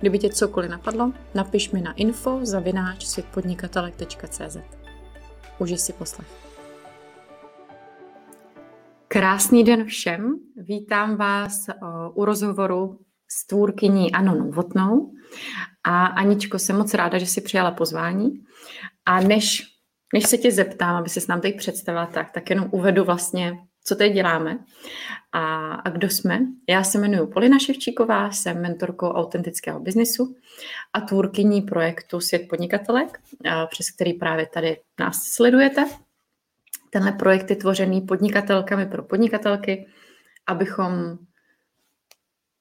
Kdyby tě cokoliv napadlo, napiš mi na info zavináč světpodnikatelek.cz. Užij si poslech. Krásný den všem. Vítám vás u rozhovoru s tvůrkyní Anou Novotnou. A Aničko, jsem moc ráda, že jsi přijala pozvání. A než, než se tě zeptám, aby se s nám teď představila tak, tak jenom uvedu vlastně co teď děláme a, a kdo jsme. Já se jmenuji Polina Ševčíková, jsem mentorkou autentického biznisu a tvůrkyní projektu Svět podnikatelek, přes který právě tady nás sledujete. Tenhle projekt je tvořený podnikatelkami pro podnikatelky, abychom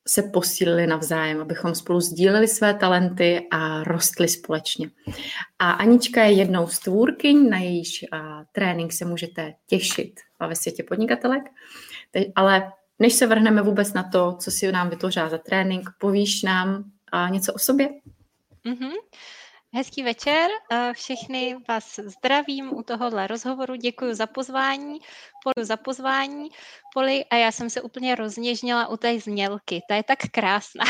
se posílili navzájem, abychom spolu sdíleli své talenty a rostli společně. A Anička je jednou z tvůrkyň, na jejíž trénink se můžete těšit ve světě podnikatelek. Teď, ale než se vrhneme vůbec na to, co si nám vytvořila za trénink, povíš nám a, něco o sobě? Mm-hmm. Hezký večer, všechny vás zdravím u tohohle rozhovoru, děkuji za pozvání, Poli za pozvání, Poli, a já jsem se úplně rozněžnila u té znělky, ta je tak krásná.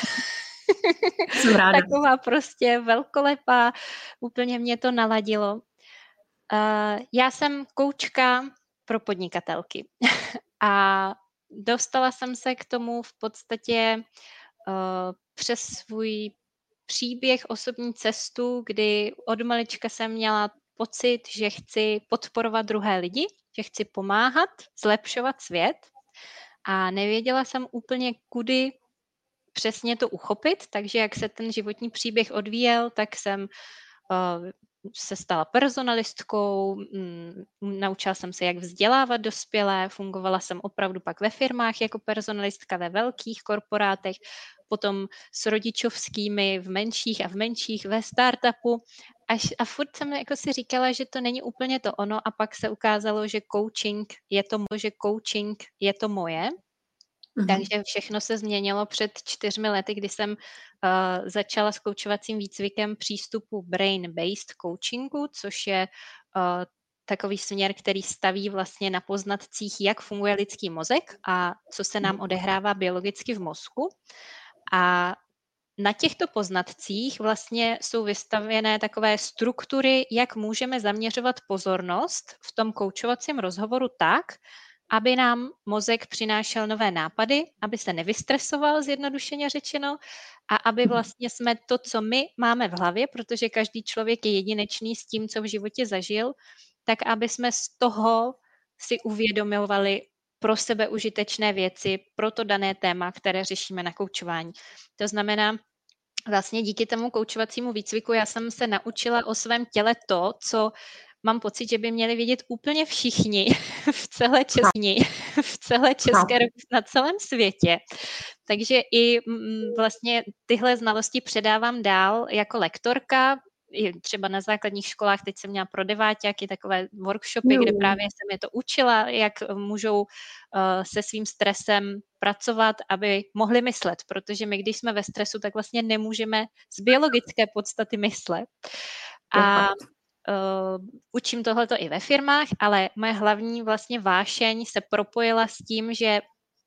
Jsem ráda. Taková prostě velkolepá, úplně mě to naladilo. Já jsem koučka pro podnikatelky a dostala jsem se k tomu v podstatě přes svůj příběh, osobní cestu, kdy od malička jsem měla pocit, že chci podporovat druhé lidi, že chci pomáhat, zlepšovat svět. A nevěděla jsem úplně, kudy přesně to uchopit, takže jak se ten životní příběh odvíjel, tak jsem uh, se stala personalistkou, mm, naučila jsem se, jak vzdělávat dospělé, fungovala jsem opravdu pak ve firmách jako personalistka ve velkých korporátech, potom s rodičovskými v menších a v menších ve startupu. Až, a furt jsem jako si říkala, že to není úplně to ono a pak se ukázalo, že coaching je to, že coaching je to moje. Mm-hmm. Takže všechno se změnilo před čtyřmi lety, kdy jsem uh, začala s koučovacím výcvikem přístupu brain-based coachingu, což je uh, takový směr, který staví vlastně na poznatcích, jak funguje lidský mozek a co se nám odehrává biologicky v mozku. A na těchto poznatcích vlastně jsou vystavěné takové struktury, jak můžeme zaměřovat pozornost v tom koučovacím rozhovoru tak, aby nám mozek přinášel nové nápady, aby se nevystresoval, zjednodušeně řečeno, a aby mhm. vlastně jsme to, co my máme v hlavě, protože každý člověk je jedinečný s tím, co v životě zažil, tak aby jsme z toho si uvědomovali pro sebe užitečné věci, pro to dané téma, které řešíme na koučování. To znamená, vlastně díky tomu koučovacímu výcviku já jsem se naučila o svém těle to, co mám pocit, že by měli vědět úplně všichni v celé České, v celé České na celém světě. Takže i vlastně tyhle znalosti předávám dál jako lektorka, třeba na základních školách, teď jsem měla pro deváťáky takové workshopy, jo. kde právě jsem je to učila, jak můžou uh, se svým stresem pracovat, aby mohli myslet, protože my, když jsme ve stresu, tak vlastně nemůžeme z biologické podstaty myslet. A uh, učím tohleto i ve firmách, ale moje hlavní vlastně vášeň se propojila s tím, že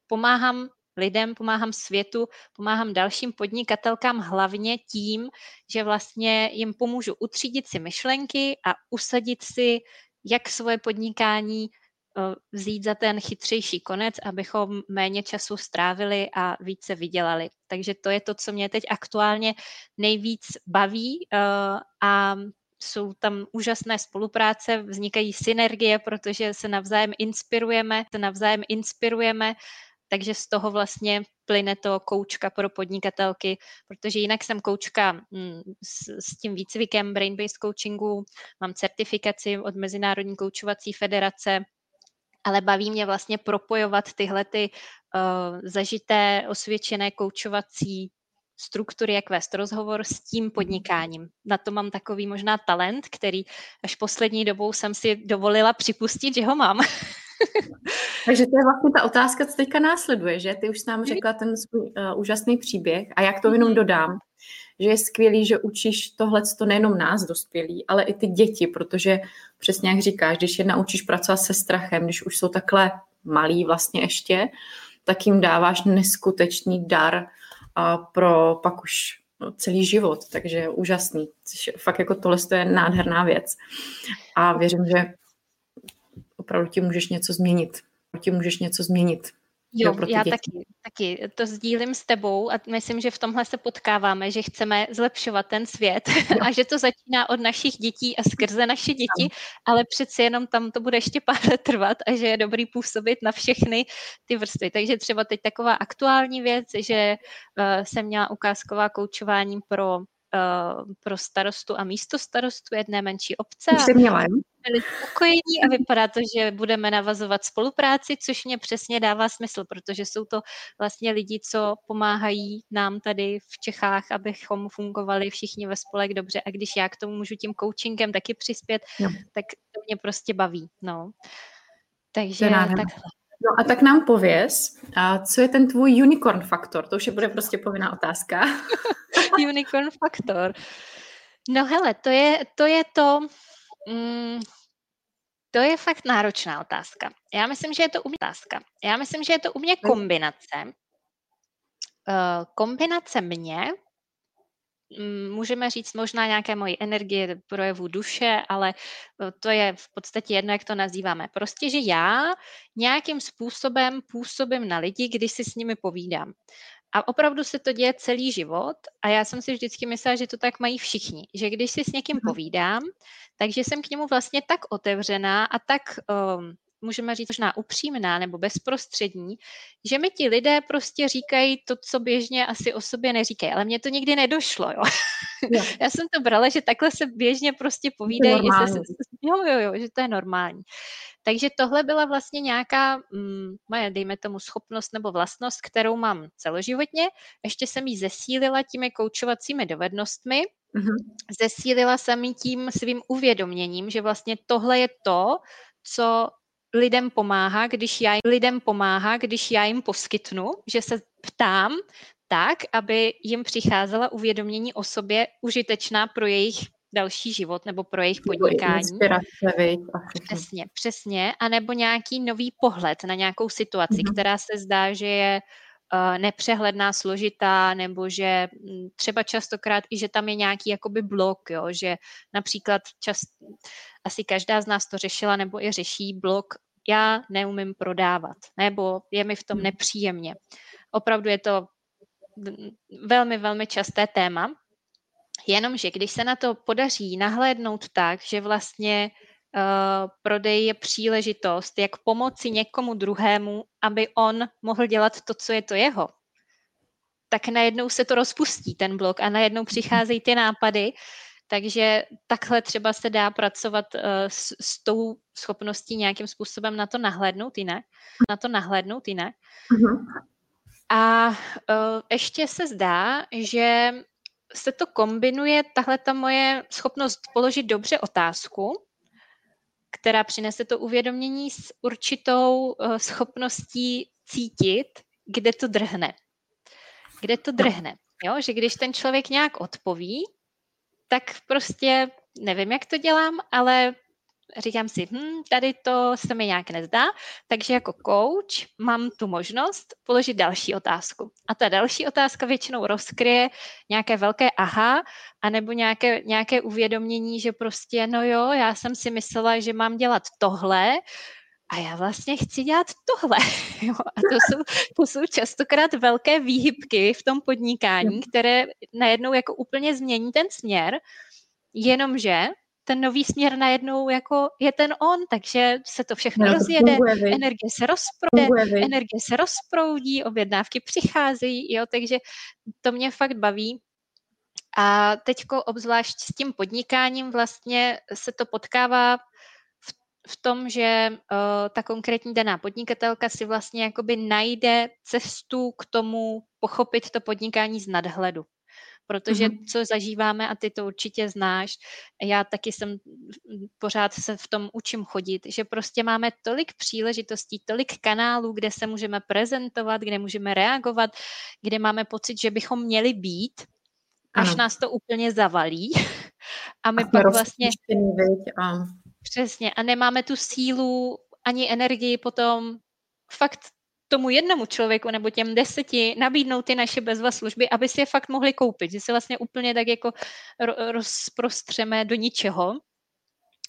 pomáhám lidem, pomáhám světu, pomáhám dalším podnikatelkám hlavně tím, že vlastně jim pomůžu utřídit si myšlenky a usadit si, jak svoje podnikání eh, vzít za ten chytřejší konec, abychom méně času strávili a více vydělali. Takže to je to, co mě teď aktuálně nejvíc baví eh, a jsou tam úžasné spolupráce, vznikají synergie, protože se navzájem inspirujeme, se navzájem inspirujeme takže z toho vlastně plyne to koučka pro podnikatelky, protože jinak jsem koučka mm, s, s tím výcvikem brain-based coachingu, mám certifikaci od Mezinárodní koučovací federace, ale baví mě vlastně propojovat tyhle ty uh, zažité, osvědčené koučovací struktury, jak vést rozhovor s tím podnikáním. Na to mám takový možná talent, který až poslední dobou jsem si dovolila připustit, že ho mám. Takže to je vlastně ta otázka, co teďka následuje, že? Ty už nám řekla ten svůj uh, úžasný příběh a jak to jenom mhm. dodám, že je skvělý, že učíš tohle to nejenom nás dospělí, ale i ty děti, protože přesně jak říkáš, když je naučíš pracovat se strachem, když už jsou takhle malí vlastně ještě, tak jim dáváš neskutečný dar uh, pro pak už no, celý život, takže úžasný. Fakt jako tohle je nádherná věc. A věřím, že opravdu ti můžeš něco změnit. Ti můžeš něco změnit. Jo, já taky, taky to sdílím s tebou a myslím, že v tomhle se potkáváme, že chceme zlepšovat ten svět jo. a že to začíná od našich dětí a skrze naše děti, ale přeci jenom tam to bude ještě pár let trvat a že je dobrý působit na všechny ty vrstvy. Takže třeba teď taková aktuální věc, že uh, jsem měla ukázková koučování pro uh, pro starostu a místo starostu jedné menší obce. Už jsi měla, byli spokojení a vypadá to, že budeme navazovat spolupráci, což mě přesně dává smysl, protože jsou to vlastně lidi, co pomáhají nám tady v Čechách, abychom fungovali všichni ve spolek dobře a když já k tomu můžu tím coachingem taky přispět, no. tak to mě prostě baví. No. Takže takhle. No a tak nám pověz, a co je ten tvůj unicorn faktor? To už je bude prostě povinná otázka. unicorn faktor. No hele, to je to, je to mm, to je fakt náročná otázka. Já myslím, že je to u mě otázka. Já myslím, že je to u mě kombinace. Uh, kombinace mě, můžeme říct možná nějaké moje energie, projevu duše, ale eh, to je v podstatě jedno, jak to nazýváme. Prostě, že já nějakým způsobem působím na lidi, když si s nimi povídám. A opravdu se to děje celý život a já jsem si vždycky myslela, že to tak mají všichni, že když si s někým mhm. povídám, takže jsem k němu vlastně tak otevřená a tak um, můžeme říct možná upřímná nebo bezprostřední, že mi ti lidé prostě říkají to, co běžně asi o sobě neříkají. Ale mně to nikdy nedošlo, jo. jo. Já jsem to brala, že takhle se běžně prostě povídají. Se, jo, jo, jo, že to je normální. Takže tohle byla vlastně nějaká mm, moje, dejme tomu, schopnost nebo vlastnost, kterou mám celoživotně. Ještě jsem ji zesílila těmi koučovacími dovednostmi. Mm-hmm. Zesílila jsem ji tím svým uvědoměním, že vlastně tohle je to, co lidem pomáhá, když já lidem pomáhá, když já jim poskytnu, že se ptám tak, aby jim přicházela uvědomění o sobě užitečná pro jejich další život nebo pro jejich podnikání. Přesně, přesně. A nebo nějaký nový pohled na nějakou situaci, mm-hmm. která se zdá, že je nepřehledná, složitá, nebo že m, třeba častokrát i, že tam je nějaký jakoby blok, jo, že například čas, asi každá z nás to řešila nebo i řeší blok, já neumím prodávat, nebo je mi v tom mhm. nepříjemně. Opravdu je to velmi, velmi časté téma, Jenomže když se na to podaří nahlédnout tak, že vlastně uh, prodej je příležitost, jak pomoci někomu druhému, aby on mohl dělat to, co je to jeho, tak najednou se to rozpustí, ten blok, a najednou přicházejí ty nápady, takže takhle třeba se dá pracovat uh, s, s tou schopností nějakým způsobem na to nahlédnout jinak. Na to nahlédnout jinak. Uh-huh. A uh, ještě se zdá, že se to kombinuje, tahle ta moje schopnost položit dobře otázku, která přinese to uvědomění s určitou uh, schopností cítit, kde to drhne. Kde to drhne. Jo? Že když ten člověk nějak odpoví, tak prostě nevím, jak to dělám, ale říkám si, hm, tady to se mi nějak nezdá, takže jako coach mám tu možnost položit další otázku. A ta další otázka většinou rozkryje nějaké velké aha, anebo nějaké, nějaké uvědomění, že prostě, no jo, já jsem si myslela, že mám dělat tohle, a já vlastně chci dělat tohle. Jo, a to jsou, to jsou častokrát velké výhybky v tom podnikání, které najednou jako úplně změní ten směr, jenomže ten nový směr najednou jako je ten on, takže se to všechno no, rozjede, energie se rozproudí, energie se rozproudí, objednávky přicházejí, jo, takže to mě fakt baví. A teďko obzvlášť s tím podnikáním vlastně se to potkává v, v tom, že uh, ta konkrétní daná podnikatelka si vlastně jakoby najde cestu k tomu pochopit to podnikání z nadhledu. Protože mm-hmm. co zažíváme, a ty to určitě znáš, já taky jsem pořád se v tom učím chodit, že prostě máme tolik příležitostí, tolik kanálů, kde se můžeme prezentovat, kde můžeme reagovat, kde máme pocit, že bychom měli být, až ano. nás to úplně zavalí. A my a pak vlastně... A... Přesně. A nemáme tu sílu ani energii potom fakt tomu jednomu člověku nebo těm deseti nabídnout ty naše bezva služby, aby si je fakt mohli koupit, že si vlastně úplně tak jako rozprostřeme do ničeho.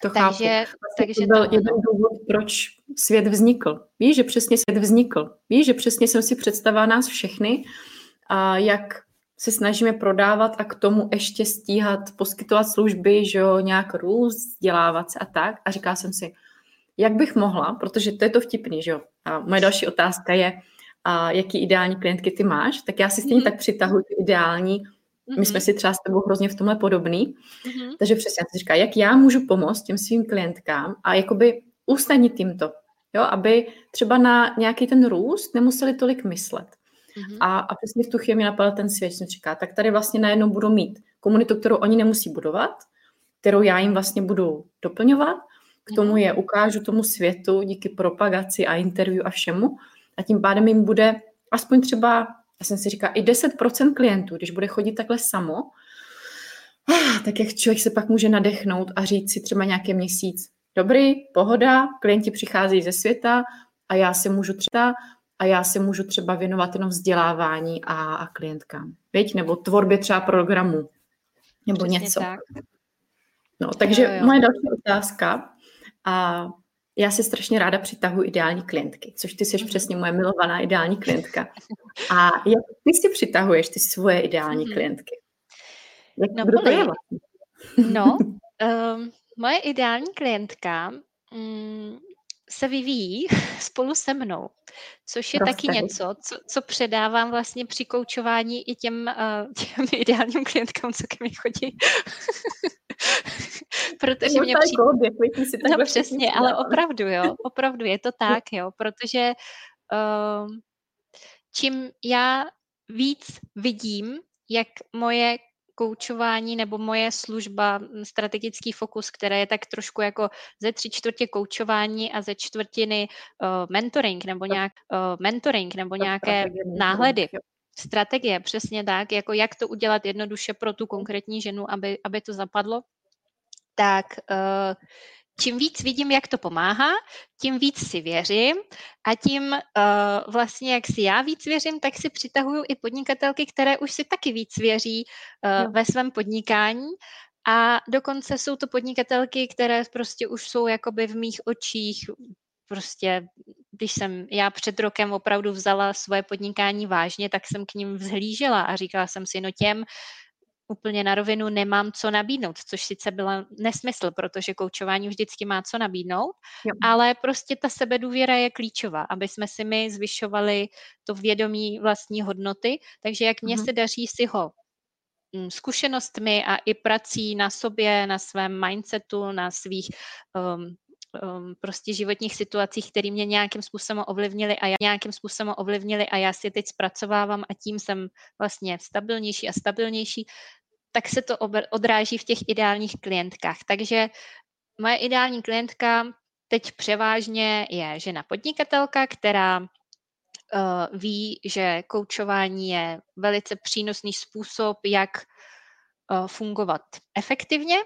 To takže, chápu. takže to byl to, jeden důvod, proč svět vznikl. Víš, že přesně svět vznikl. Víš, že přesně jsem si představila nás všechny a jak se snažíme prodávat a k tomu ještě stíhat, poskytovat služby, že jo, nějak růst, vzdělávat se a tak. A říká jsem si, jak bych mohla, protože to je to vtipný, že jo. A moje další otázka je, a jaký ideální klientky ty máš, tak já si stejně mm-hmm. tak přitahuji ty ideální, mm-hmm. my jsme mhm. si třeba s tebou hrozně v tomhle podobný, mm-hmm. takže přesně si říká, jak já můžu pomoct těm svým klientkám a jakoby usnadnit jim to, jo, aby třeba na nějaký ten růst nemuseli tolik myslet. Mm-hmm. A, a přesně v tu chvíli mi napadl ten svět, jsem říká, tak tady vlastně najednou budu mít komunitu, kterou oni nemusí budovat, kterou já jim vlastně budu doplňovat k tomu je ukážu tomu světu díky propagaci a interview a všemu a tím pádem jim bude aspoň třeba, já jsem si říká, i 10% klientů, když bude chodit takhle samo, ah, tak jak člověk se pak může nadechnout a říct si třeba nějaký měsíc, dobrý, pohoda, klienti přichází ze světa a já se můžu třeba a já se můžu třeba věnovat jenom vzdělávání a, a klientkám. Víť? Nebo tvorbě třeba programu. Nebo Přesně něco. Tak. No, takže jo, jo. moje další otázka a já si strašně ráda přitahuji ideální klientky, což ty jsi mhm. přesně moje milovaná ideální klientka. A jak ty si přitahuješ ty svoje ideální mm-hmm. klientky? Jak, no, kdo to je vlastně? No, um, moje ideální klientka um, se vyvíjí spolu se mnou, což je Roste. taky něco, co, co předávám vlastně při koučování i těm, uh, těm ideálním klientkám, co ke mně chodí. Mě přijde... Obě, si no přesně, ale opravdu, jo, opravdu je to tak, jo, protože uh, čím já víc vidím, jak moje koučování nebo moje služba, strategický fokus, které je tak trošku jako ze tři čtvrtě koučování a ze čtvrtiny uh, mentoring nebo nějak uh, mentoring nebo nějaké náhledy. Strategie, přesně tak, jako jak to udělat jednoduše pro tu konkrétní ženu, aby, aby to zapadlo, tak uh, čím víc vidím, jak to pomáhá, tím víc si věřím a tím uh, vlastně, jak si já víc věřím, tak si přitahuju i podnikatelky, které už si taky víc věří uh, ve svém podnikání. A dokonce jsou to podnikatelky, které prostě už jsou jakoby v mých očích prostě, když jsem já před rokem opravdu vzala svoje podnikání vážně, tak jsem k ním vzhlížela a říkala jsem si, no těm úplně na rovinu nemám co nabídnout, což sice byla nesmysl, protože koučování vždycky má co nabídnout, jo. ale prostě ta sebedůvěra je klíčová, aby jsme si my zvyšovali to vědomí vlastní hodnoty, takže jak mně mm. se daří si ho mm, zkušenostmi a i prací na sobě, na svém mindsetu, na svých um, um, prostě životních situacích, které mě nějakým způsobem ovlivnily a já nějakým způsobem ovlivnily a já si je teď zpracovávám a tím jsem vlastně stabilnější a stabilnější, tak se to odráží v těch ideálních klientkách. Takže moje ideální klientka teď převážně je žena podnikatelka, která uh, ví, že koučování je velice přínosný způsob, jak uh, fungovat efektivně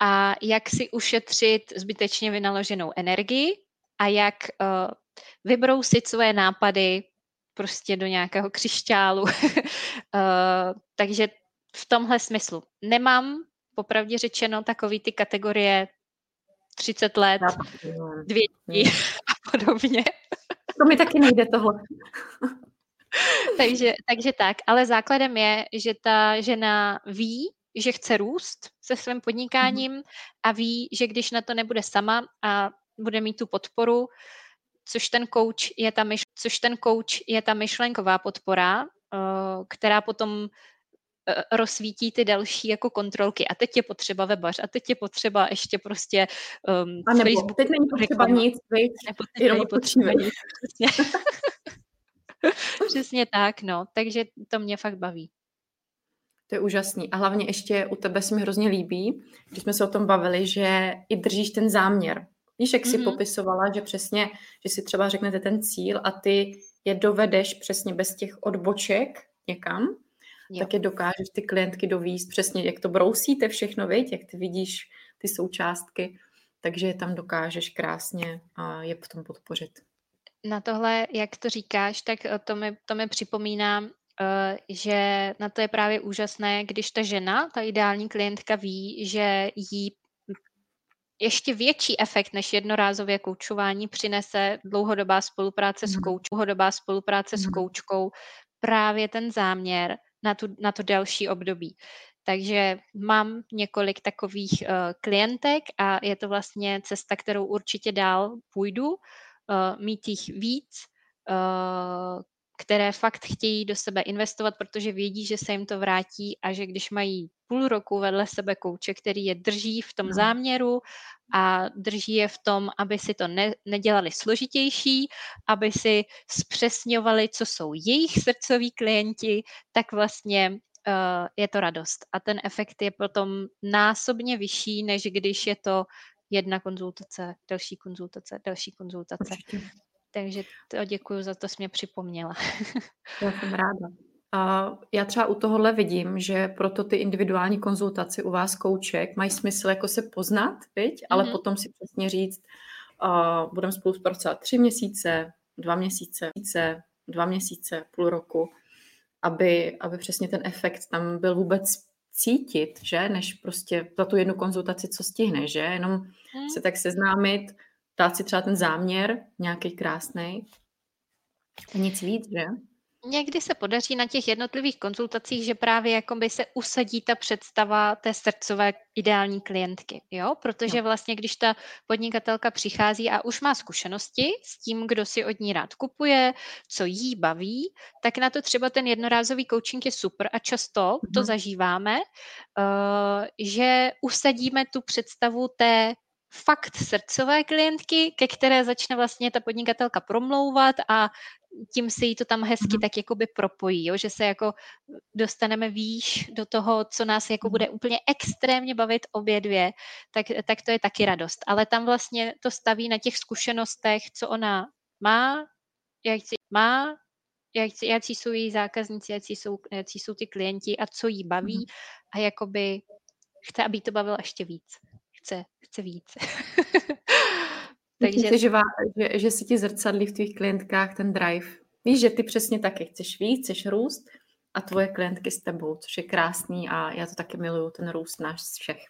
a jak si ušetřit zbytečně vynaloženou energii a jak uh, vybrousit své nápady prostě do nějakého křišťálu. takže v tomhle smyslu. Nemám, popravdě řečeno, takový ty kategorie 30 let, dvě děti hmm. a podobně. To mi taky nejde tohle. takže, takže tak, ale základem je, že ta žena ví, že chce růst se svým podnikáním mm. a ví, že když na to nebude sama a bude mít tu podporu, což ten coach je ta, myš, což ten coach je ta myšlenková podpora, uh, která potom Eh, rozsvítí ty další jako kontrolky. A teď je potřeba webař, a teď je potřeba ještě prostě um, a nebo, Facebook. teď není potřeba reklama. nic, veď, nebo teď jenom není potřeba nic. Přesně. Přesně tak, no. Takže to mě fakt baví. To je úžasný. A hlavně ještě u tebe se mi hrozně líbí, když jsme se o tom bavili, že i držíš ten záměr. Víš, jak jsi mm-hmm. popisovala, že přesně, že si třeba řeknete ten cíl a ty je dovedeš přesně bez těch odboček někam, jo. tak je dokážeš ty klientky dovíst přesně, jak to brousíte všechno, viď? jak ty vidíš ty součástky, takže je tam dokážeš krásně a je v tom podpořit. Na tohle, jak to říkáš, tak to mi, to mi připomíná Eh, že na to je právě úžasné, když ta žena, ta ideální klientka ví, že jí ještě větší efekt než jednorázové koučování přinese dlouhodobá spolupráce s mhm. koučkou, dlouhodobá spolupráce s mhm. koučkou, právě ten záměr na, tu, na to další období. Takže mám několik takových uh, klientek a je to vlastně cesta, kterou určitě dál půjdu, uh, mít jich víc, uh, které fakt chtějí do sebe investovat, protože vědí, že se jim to vrátí a že když mají půl roku vedle sebe kouče, který je drží v tom no. záměru a drží je v tom, aby si to ne, nedělali složitější, aby si zpřesňovali, co jsou jejich srdcoví klienti, tak vlastně uh, je to radost. A ten efekt je potom násobně vyšší, než když je to jedna konzultace, další konzultace, další konzultace. Určitě. Takže to děkuji za to, jsi mě připomněla. Já jsem ráda. A já třeba u tohohle vidím, že proto ty individuální konzultace u vás kouček mají smysl jako se poznat, viď? Mm-hmm. ale mhm. potom si přesně říct, uh, budeme spolu spolupracovat tři měsíce, dva měsíce, měsíce, dva měsíce, půl roku, aby, aby přesně ten efekt tam byl vůbec cítit, že, než prostě za tu jednu konzultaci, co stihne, že, jenom mm. se tak seznámit, dát si třeba ten záměr, nějaký krásný. Nic víc, že? Někdy se podaří na těch jednotlivých konzultacích, že právě jako by se usadí ta představa té srdcové ideální klientky, jo? Protože vlastně, když ta podnikatelka přichází a už má zkušenosti s tím, kdo si od ní rád kupuje, co jí baví, tak na to třeba ten jednorázový coaching je super a často to mhm. zažíváme, uh, že usadíme tu představu té fakt srdcové klientky, ke které začne vlastně ta podnikatelka promlouvat a tím se jí to tam hezky mm. tak jakoby propojí, jo? že se jako dostaneme výš do toho, co nás jako bude mhm. úplně extrémně bavit obě dvě, tak, tak to je taky radost. Ale tam vlastně to staví na těch zkušenostech, co ona má, jak si má, jak, jaký jsou její zákazníci, jaký jsou, jaký jsou ty klienti a co jí baví mm. a jakoby chce, aby to bavilo ještě víc chce, chce víc. Takže... Myslím, že, že, že si ti zrcadlí v tvých klientkách ten drive. Víš, že ty přesně taky chceš víc, chceš růst a tvoje klientky s tebou, což je krásný a já to taky miluju, ten růst náš všech.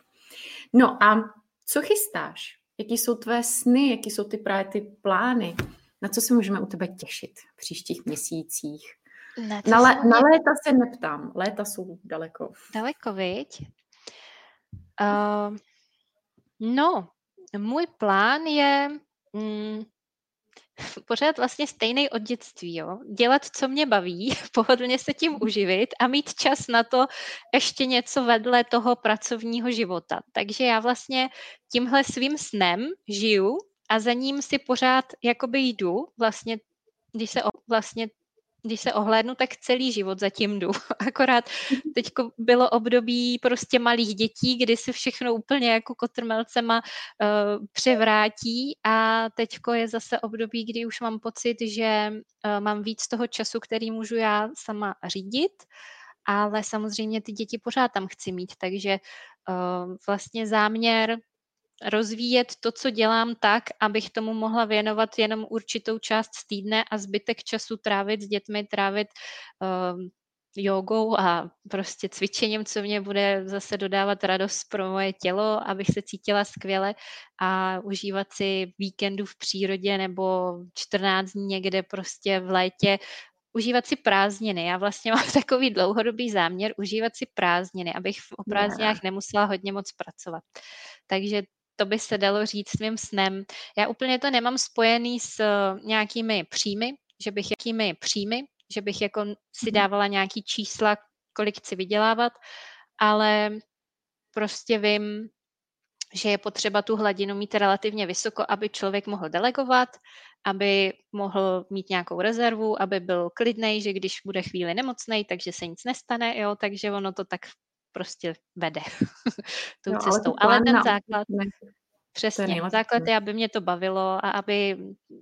No a co chystáš? Jaký jsou tvé sny, jaký jsou ty právě ty plány? Na co se můžeme u tebe těšit v příštích měsících? Na, na, lé, mě... na léta se neptám, léta jsou daleko. Daleko, viď? Uh, No, můj plán je mm, pořád vlastně stejný od dětství. Jo? Dělat, co mě baví, pohodlně se tím uživit a mít čas na to ještě něco vedle toho pracovního života. Takže já vlastně tímhle svým snem žiju a za ním si pořád jakoby jdu, vlastně když se vlastně když se ohlédnu, tak celý život zatím jdu. Akorát teď bylo období prostě malých dětí, kdy se všechno úplně jako kotrmelcema uh, převrátí a teďko je zase období, kdy už mám pocit, že uh, mám víc toho času, který můžu já sama řídit, ale samozřejmě ty děti pořád tam chci mít, takže uh, vlastně záměr rozvíjet to, co dělám tak, abych tomu mohla věnovat jenom určitou část z týdne a zbytek času trávit s dětmi, trávit uh, jogou a prostě cvičením, co mě bude zase dodávat radost pro moje tělo, abych se cítila skvěle a užívat si víkendu v přírodě nebo 14 dní někde prostě v létě užívat si prázdniny. Já vlastně mám takový dlouhodobý záměr užívat si prázdniny, abych o prázdninách nemusela hodně moc pracovat. Takže to by se dalo říct svým snem. Já úplně to nemám spojený s eh, nějakými příjmy, že bych jakými příjmy, že bych jako si mhm. dávala nějaký čísla, kolik chci vydělávat, ale prostě vím, že je potřeba tu hladinu mít relativně vysoko, aby člověk mohl delegovat aby mohl mít nějakou rezervu, aby byl klidný, že když bude chvíli nemocný, takže se nic nestane, jo, takže ono to tak prostě vede tou no, cestou. Ale, ale ten základ, ne, přesně, základ je, aby mě to bavilo a aby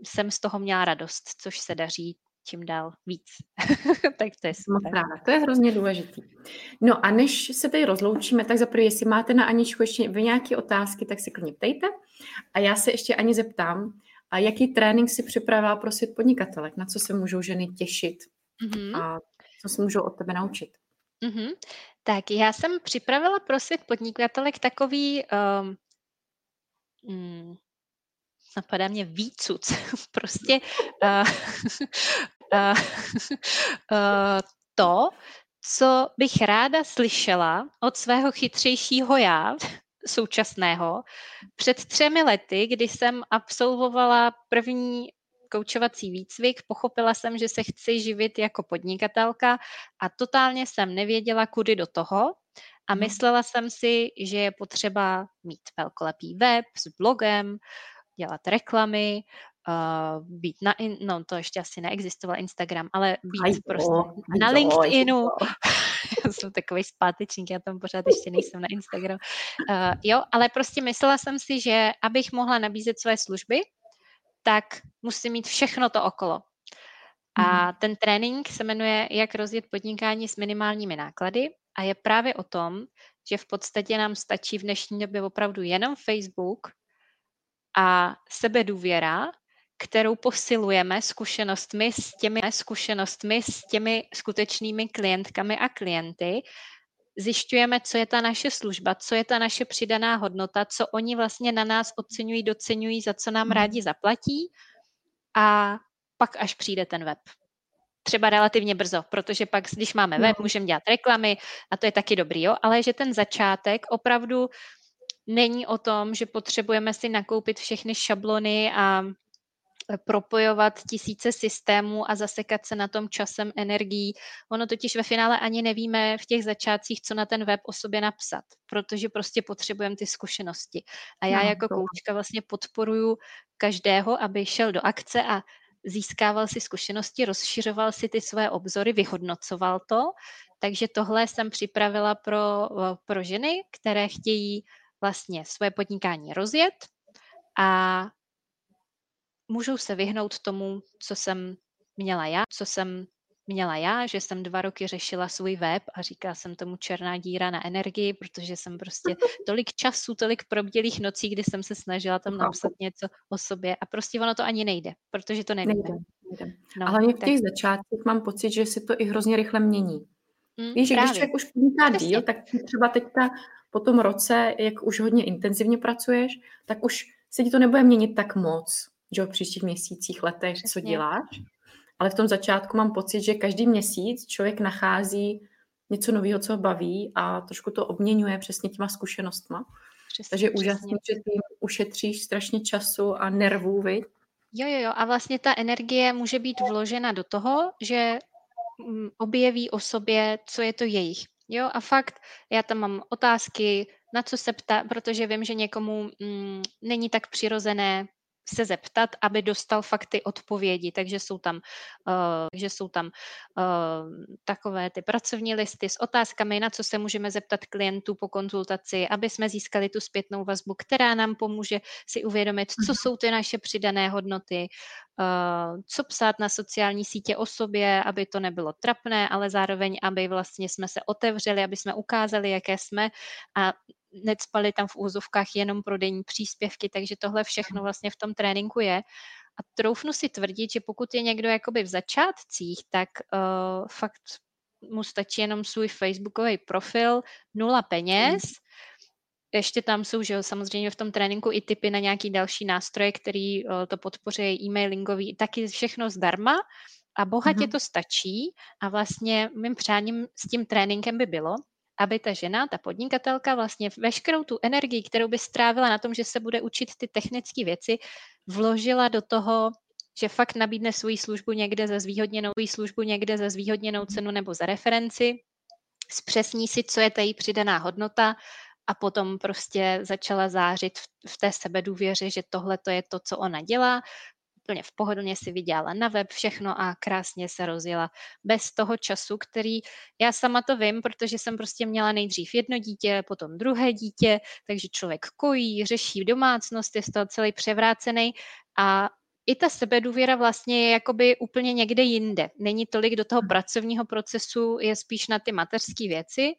jsem z toho měla radost, což se daří čím dál víc. tak to je super. To je hrozně důležitý. No a než se tady rozloučíme, tak zaprvé, jestli máte na Aničku ještě vy nějaké otázky, tak se klidně ptejte. A já se ještě ani zeptám, a jaký trénink si připravila pro svět podnikatelek? Na co se můžou ženy těšit? Mm-hmm. A co se můžou od tebe naučit? Mm-hmm. Tak já jsem připravila pro svět podnikatelek takový um, mm, napadá mě výcuc. prostě uh, uh, uh, to, co bych ráda slyšela od svého chytřejšího já, současného, před třemi lety, kdy jsem absolvovala první koučovací výcvik, pochopila jsem, že se chci živit jako podnikatelka a totálně jsem nevěděla, kudy do toho. A mhm. myslela jsem si, že je potřeba mít velkolepý web s blogem, dělat reklamy, uh, být na, in, no to ještě asi neexistoval Instagram, ale být aj prostě aj na LinkedInu. já jsem takový zpátečník, já tam pořád ještě nejsem na Instagram. Uh, jo, ale prostě myslela jsem si, že abych mohla nabízet své služby, tak musím mít všechno to okolo. A mhm. ten trénink se jmenuje Jak rozjet podnikání s minimálními náklady a je právě o tom, že v podstatě nám stačí v dnešní době opravdu jenom Facebook a sebedůvěra, kterou posilujeme zkušenostmi s těmi zkušenostmi s těmi skutečnými klientkami a klienty, zjišťujeme, co je ta naše služba, co je ta naše přidaná hodnota, co oni vlastně na nás oceňují, doceňují, za co nám rádi zaplatí a pak až přijde ten web. Třeba relativně brzo, protože pak, když máme web, mhm. můžeme dělat reklamy a to je taky dobrý, jo? ale že ten začátek opravdu není o tom, že potřebujeme si nakoupit všechny šablony a propojovat tisíce systémů a zasekat se na tom časem energií. Ono totiž ve finále ani nevíme v těch začátcích, co na ten web o sobě napsat, protože prostě potřebujeme ty zkušenosti. A já no, jako koučka vlastně podporuju každého, aby šel do akce a získával si zkušenosti, rozšiřoval si ty své obzory, vyhodnocoval to. Takže tohle jsem připravila pro, pro ženy, které chtějí vlastně svoje podnikání rozjet a můžou se vyhnout tomu, co jsem měla já, co jsem měla já, že jsem dva roky řešila svůj web a říká jsem tomu černá díra na energii, protože jsem prostě tolik času, tolik probdělých nocí, kdy jsem se snažila tam napsat něco o sobě a prostě ono to ani nejde, protože to nevíme. Nejde, nejde. No, a hlavně v těch tak... začátcích mám pocit, že se to i hrozně rychle mění. Mm, Víš, že když člověk už podniká díl, tak třeba teďka po tom roce, jak už hodně intenzivně pracuješ, tak už se ti to nebude měnit tak moc že v příštích měsících, letech, Přesně. co děláš. Ale v tom začátku mám pocit, že každý měsíc člověk nachází něco nového, co ho baví a trošku to obměňuje přesně těma zkušenostma. Přesně, Takže úžasně, že ty ušetříš strašně času a nervů, vy. Jo, jo, jo. A vlastně ta energie může být vložena do toho, že mm, objeví o sobě, co je to jejich. Jo, a fakt, já tam mám otázky, na co se ptá, protože vím, že někomu mm, není tak přirozené se zeptat, aby dostal fakt ty odpovědi. Takže jsou tam, uh, že jsou tam uh, takové ty pracovní listy s otázkami, na co se můžeme zeptat klientů po konzultaci, aby jsme získali tu zpětnou vazbu, která nám pomůže si uvědomit, co mhm. jsou ty naše přidané hodnoty, uh, co psát na sociální sítě o sobě, aby to nebylo trapné, ale zároveň, aby vlastně jsme se otevřeli, aby jsme ukázali, jaké jsme a necpali tam v úzovkách jenom prodejní příspěvky, takže tohle všechno vlastně v tom tréninku je. A troufnu si tvrdit, že pokud je někdo jakoby v začátcích, tak uh, fakt mu stačí jenom svůj facebookový profil, nula peněz, ještě tam jsou, že samozřejmě v tom tréninku i typy na nějaký další nástroje, který uh, to podpoří e-mailingový, taky všechno zdarma. A bohatě mm-hmm. to stačí. A vlastně mým přáním s tím tréninkem by bylo, aby ta žena, ta podnikatelka vlastně veškerou tu energii, kterou by strávila na tom, že se bude učit ty technické věci, vložila do toho, že fakt nabídne svoji službu někde za zvýhodněnou, službu někde za zvýhodněnou cenu nebo za referenci, zpřesní si, co je ta její přidaná hodnota a potom prostě začala zářit v, v té sebedůvěře, že tohle to je to, co ona dělá, úplně v pohodlně si vydělala na web všechno a krásně se rozjela bez toho času, který já sama to vím, protože jsem prostě měla nejdřív jedno dítě, potom druhé dítě, takže člověk kojí, řeší domácnost, je z toho celý převrácený a i ta sebedůvěra vlastně je jakoby úplně někde jinde. Není tolik do toho pracovního procesu, je spíš na ty mateřské věci,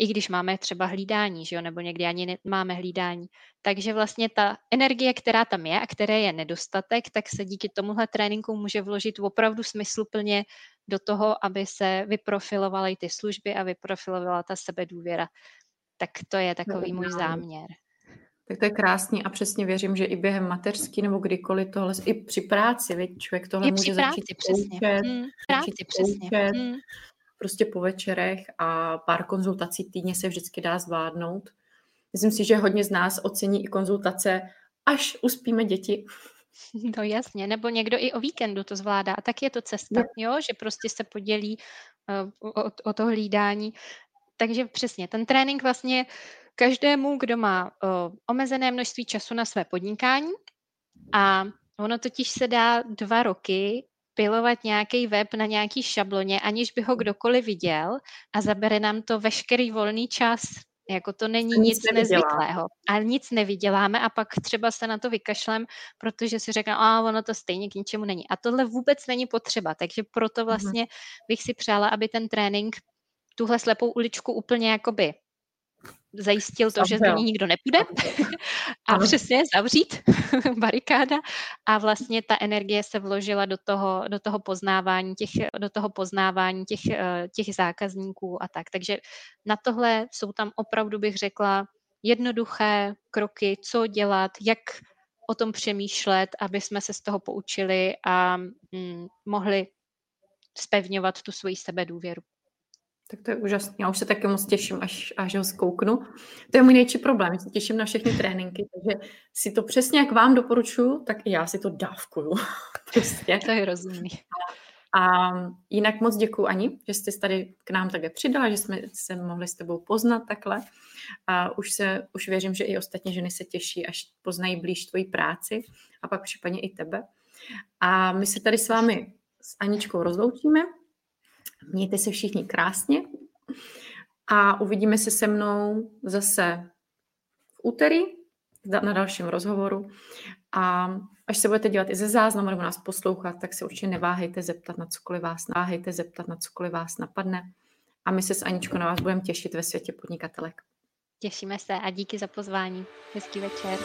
i když máme třeba hlídání, že jo, nebo někdy ani nemáme hlídání. Takže vlastně ta energie, která tam je a které je nedostatek, tak se díky tomuhle tréninku může vložit opravdu smysluplně do toho, aby se vyprofilovaly ty služby a vyprofilovala ta sebedůvěra. Tak to je takový můj záměr. Tak to je krásný a přesně věřím, že i během mateřský nebo kdykoliv tohle, i při práci, věď, člověk tohle I může práci, začít přesně. Poučet, hmm, práci, přesně. Poučet, hmm. Prostě po večerech a pár konzultací týdně se vždycky dá zvládnout. Myslím si, že hodně z nás ocení i konzultace, až uspíme děti. No jasně, nebo někdo i o víkendu to zvládá. A tak je to cesta, jo, že prostě se podělí uh, o, o to hlídání. Takže přesně, ten trénink vlastně každému, kdo má uh, omezené množství času na své podnikání a ono totiž se dá dva roky pilovat nějaký web na nějaký šabloně, aniž by ho kdokoliv viděl a zabere nám to veškerý volný čas. Jako to není nic, nic nezvyklého. A nic nevyděláme a pak třeba se na to vykašlem, protože si řekne, a ono to stejně k ničemu není. A tohle vůbec není potřeba, takže proto mhm. vlastně bych si přála, aby ten trénink tuhle slepou uličku úplně jakoby zajistil to, že z ní nikdo nepůjde a přesně zavřít barikáda a vlastně ta energie se vložila do toho, do toho poznávání těch, do toho poznávání těch, eh, těch zákazníků a tak. Takže na tohle jsou tam opravdu, bych řekla, jednoduché kroky, co dělat, jak o tom přemýšlet, aby jsme se z toho poučili a mm, mohli spevňovat tu svoji sebedůvěru. Tak to je úžasné. Já už se taky moc těším, až, až ho zkouknu. To je můj největší problém. Já se těším na všechny tréninky, takže si to přesně jak vám doporučuju, tak i já si to dávkuju. prostě. To je rozumný. A jinak moc děkuji Ani, že jste tady k nám také přidala, že jsme se mohli s tebou poznat takhle. A už, se, už věřím, že i ostatní ženy se těší, až poznají blíž tvoji práci a pak případně i tebe. A my se tady s vámi s Aničkou rozloučíme. Mějte se všichni krásně a uvidíme se se mnou zase v úterý na dalším rozhovoru. A až se budete dělat i ze záznamu nebo nás poslouchat, tak se určitě neváhejte zeptat na cokoliv vás, neváhejte zeptat na cokoliv vás napadne. A my se s Aničkou na vás budeme těšit ve světě podnikatelek. Těšíme se a díky za pozvání. Hezký večer.